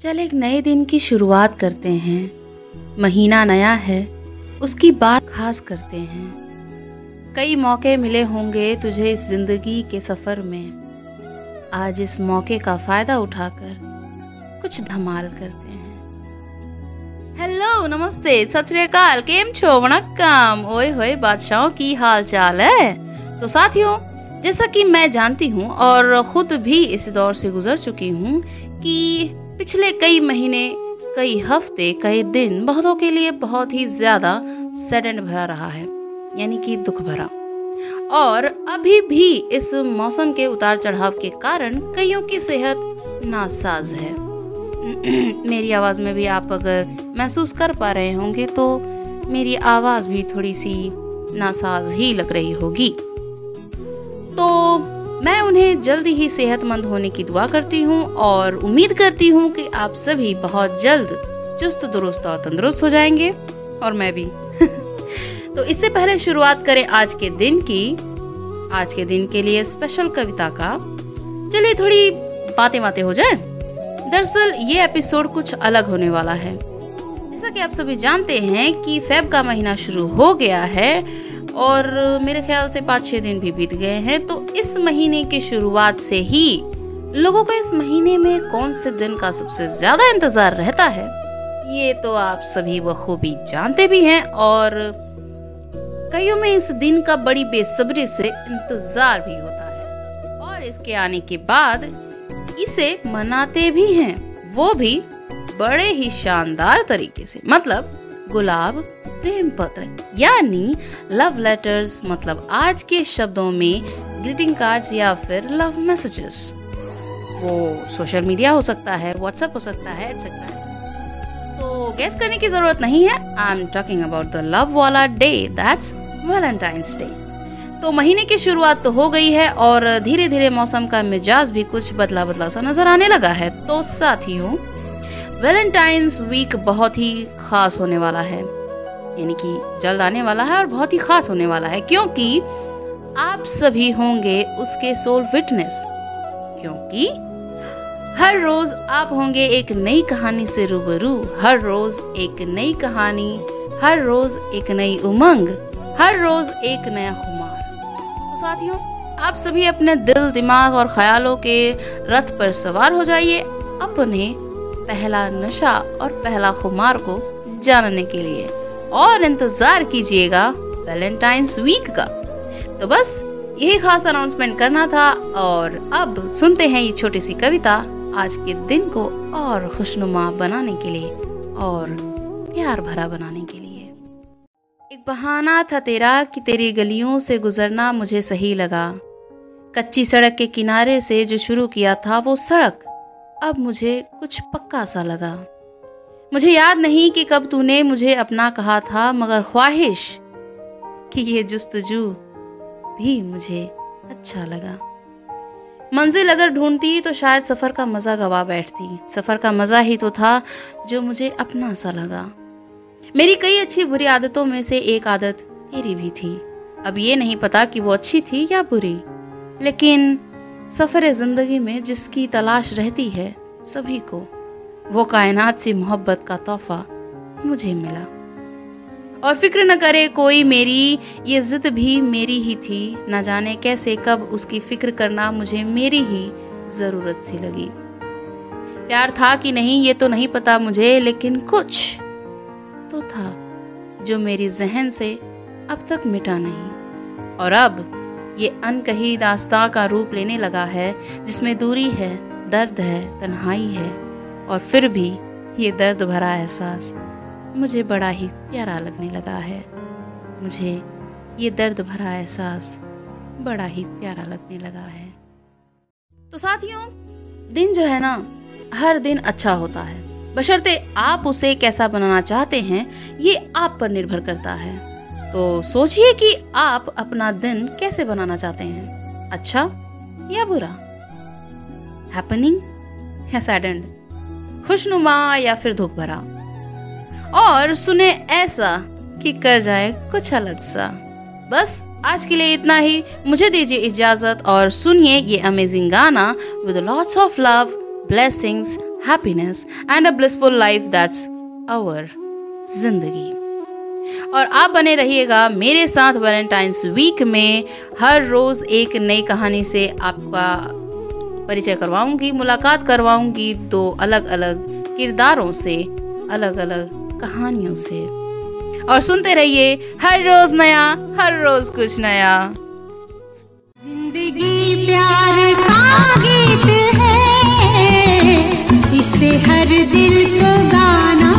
चल एक नए दिन की शुरुआत करते हैं। महीना नया है, उसकी बात खास करते हैं। कई मौके मिले होंगे तुझे इस ज़िंदगी के सफ़र में। आज इस मौके का फ़ायदा उठाकर कुछ धमाल करते हैं। हेलो, नमस्ते, सत श्रीकाल केम छो? वणक्कम। ओए होए, बादशाहों की हाल चाल है? तो साथियों, जैसा कि मैं जानती हूँ और खुद भी इस दौर से गुजर चुकी हूँ कि पिछले कई महीने, कई हफ़्ते, कई दिन बहुतों के लिए बहुत ही ज़्यादा सडन भरा रहा है, यानी कि दुख भरा। और अभी भी इस मौसम के उतार चढ़ाव के कारण कईयों की सेहत नासाज है। मेरी आवाज़ में भी आप अगर महसूस कर पा रहे होंगे तो मेरी आवाज़ भी थोड़ी सी नासाज ही लग रही होगी। तो मैं उन्हें जल्दी ही सेहतमंद होने की दुआ करती हूँ और उम्मीद करती हूँ कि आप सभी बहुत जल्द चुस्त, दुरुस्त और तंदुरुस्त हो जाएँगे, और मैं भी। तो इससे पहले शुरुआत करें आज के दिन की, आज के दिन के लिए स्पेशल कविता का। चलिए थोड़ी बातें बातें हो जाए। दरअसल ये एपिसोड कुछ अलग होने वाला है। जैसा कि आप सभी जानते हैं कि फेब का महीना शुरू हो गया है और मेरे ख्याल से पाँच छः दिन भी बीत गए हैं तो इस महीने की शुरुआत से ही लोगों को इस महीने में कौन से दिन का सबसे ज़्यादा इंतज़ार रहता है, ये तो आप सभी बखूबी जानते भी हैं और कईयों में इस दिन का बड़ी बेसब्री से इंतज़ार भी होता है। और इसके आने के बाद इसे मनाते भी हैं, वो भी बड़े ही शानदार तरीके से मतलब गुलाब प्रेम पत्र, यानी लव लेटर्स मतलब आज के शब्दों में ग्रीटिंग कार्ड्स या फिर लव मैसेजेस वो सोशल मीडिया हो सकता है व्हाट्सएप हो सकता है एटसेट्रा तो गैस करने की ज़रूरत नहीं है। I am talking about the love वाला डे दैट्स वैलेंटाइंस डे तो महीने की शुरुआत तो हो गई है और धीरे धीरे मौसम का मिजाज भी कुछ बदला बदला सा नज़र आने लगा है। तो साथियों वैलेंटाइंस वीक बहुत ही खास होने वाला है। यानी कि जल्द आने वाला है और बहुत ही खास होने वाला है, क्योंकि आप सभी होंगे उसके सोल विटनेस क्योंकि हर रोज आप होंगे एक नई कहानी से रूबरू, हर रोज एक नई कहानी, हर रोज एक नई उमंग, हर रोज एक नया खुमार। तो साथियों, आप सभी अपने दिल, दिमाग और ख्यालों के रथ पर सवार हो जाइए अपने पहला नशा और पहला खुमार को जानने के लिए। और इंतज़ार कीजिएगा वैलेंटाइंस वीक का। तो बस, यही खास अनाउंसमेंट करना था और अब सुनते हैं ये छोटी सी कविता आज के दिन को और खुशनुमा बनाने के लिए और प्यार भरा बनाने के लिए। एक बहाना था तेरा कि तेरी गलियों से गुजरना मुझे सही लगा। कच्ची सड़क के किनारे से जो शुरू किया था वो सड़क, अब मुझे कुछ पक्का सा लगा। मुझे याद नहीं कि कब तूने मुझे अपना कहा था, मगर ख्वाहिश कि ये जुस्तजू भी मुझे अच्छा लगा। मंजिल अगर ढूंढती तो शायद सफ़र का मज़ा गवा बैठती। सफ़र का मज़ा ही तो था जो मुझे अपना सा लगा। मेरी कई अच्छी बुरी आदतों में से एक आदत तेरी भी थी। अब ये नहीं पता कि वो अच्छी थी या बुरी, लेकिन सफ़र ज़िंदगी में जिसकी तलाश रहती है सभी को वो कायनात से मोहब्बत का तोहफा मुझे मिला। और फ़िक्र न करे, कोई मेरी ये जिद भी मेरी ही थी। न जाने कैसे, कब उसकी फ़िक्र करना मुझे मेरी ही ज़रूरत सी लगी। प्यार था कि नहीं, ये तो नहीं पता मुझे, लेकिन कुछ तो था जो मेरी जहन से अब तक मिटा नहीं। और अब ये अनकही दास्तां का रूप लेने लगा है, जिसमें दूरी है, दर्द है, तन्हाई है। और फिर भी ये दर्द भरा एहसास मुझे बड़ा ही प्यारा लगने लगा है। मुझे ये दर्द भरा एहसास बड़ा ही प्यारा लगने लगा है। तो साथियों, दिन जो है ना, हर दिन अच्छा होता है। बशर्ते आप उसे कैसा बनाना चाहते हैं, ये आप पर निर्भर करता है। तो सोचिए कि आप अपना दिन कैसे बनाना चाहते हैं। अच्छा या बुरा? हैपनिंग या सैडेंड खुशनुमा या फिर धूप भरा। और सुने ऐसा कि कर जाए कुछ अलग सा। बस आज के लिए इतना ही। मुझे दीजिए इजाज़त और सुनिए ये अमेजिंग गाना with lots of love blessings happiness, and a blissful life that's our ज़िंदगी। और आप बने रहिएगा मेरे साथ वैलेंटाइंस वीक में। हर रोज़ एक नई कहानी से आपका परिचय करवाऊँगी, मुलाकात करवाऊँगी, दो अलग अलग किरदारों से अलग अलग कहानियों से। और सुनते रहिए, हर रोज नया, हर रोज कुछ नया। ज़िंदगी प्यार का गीत है, इसे हर दिल को गाना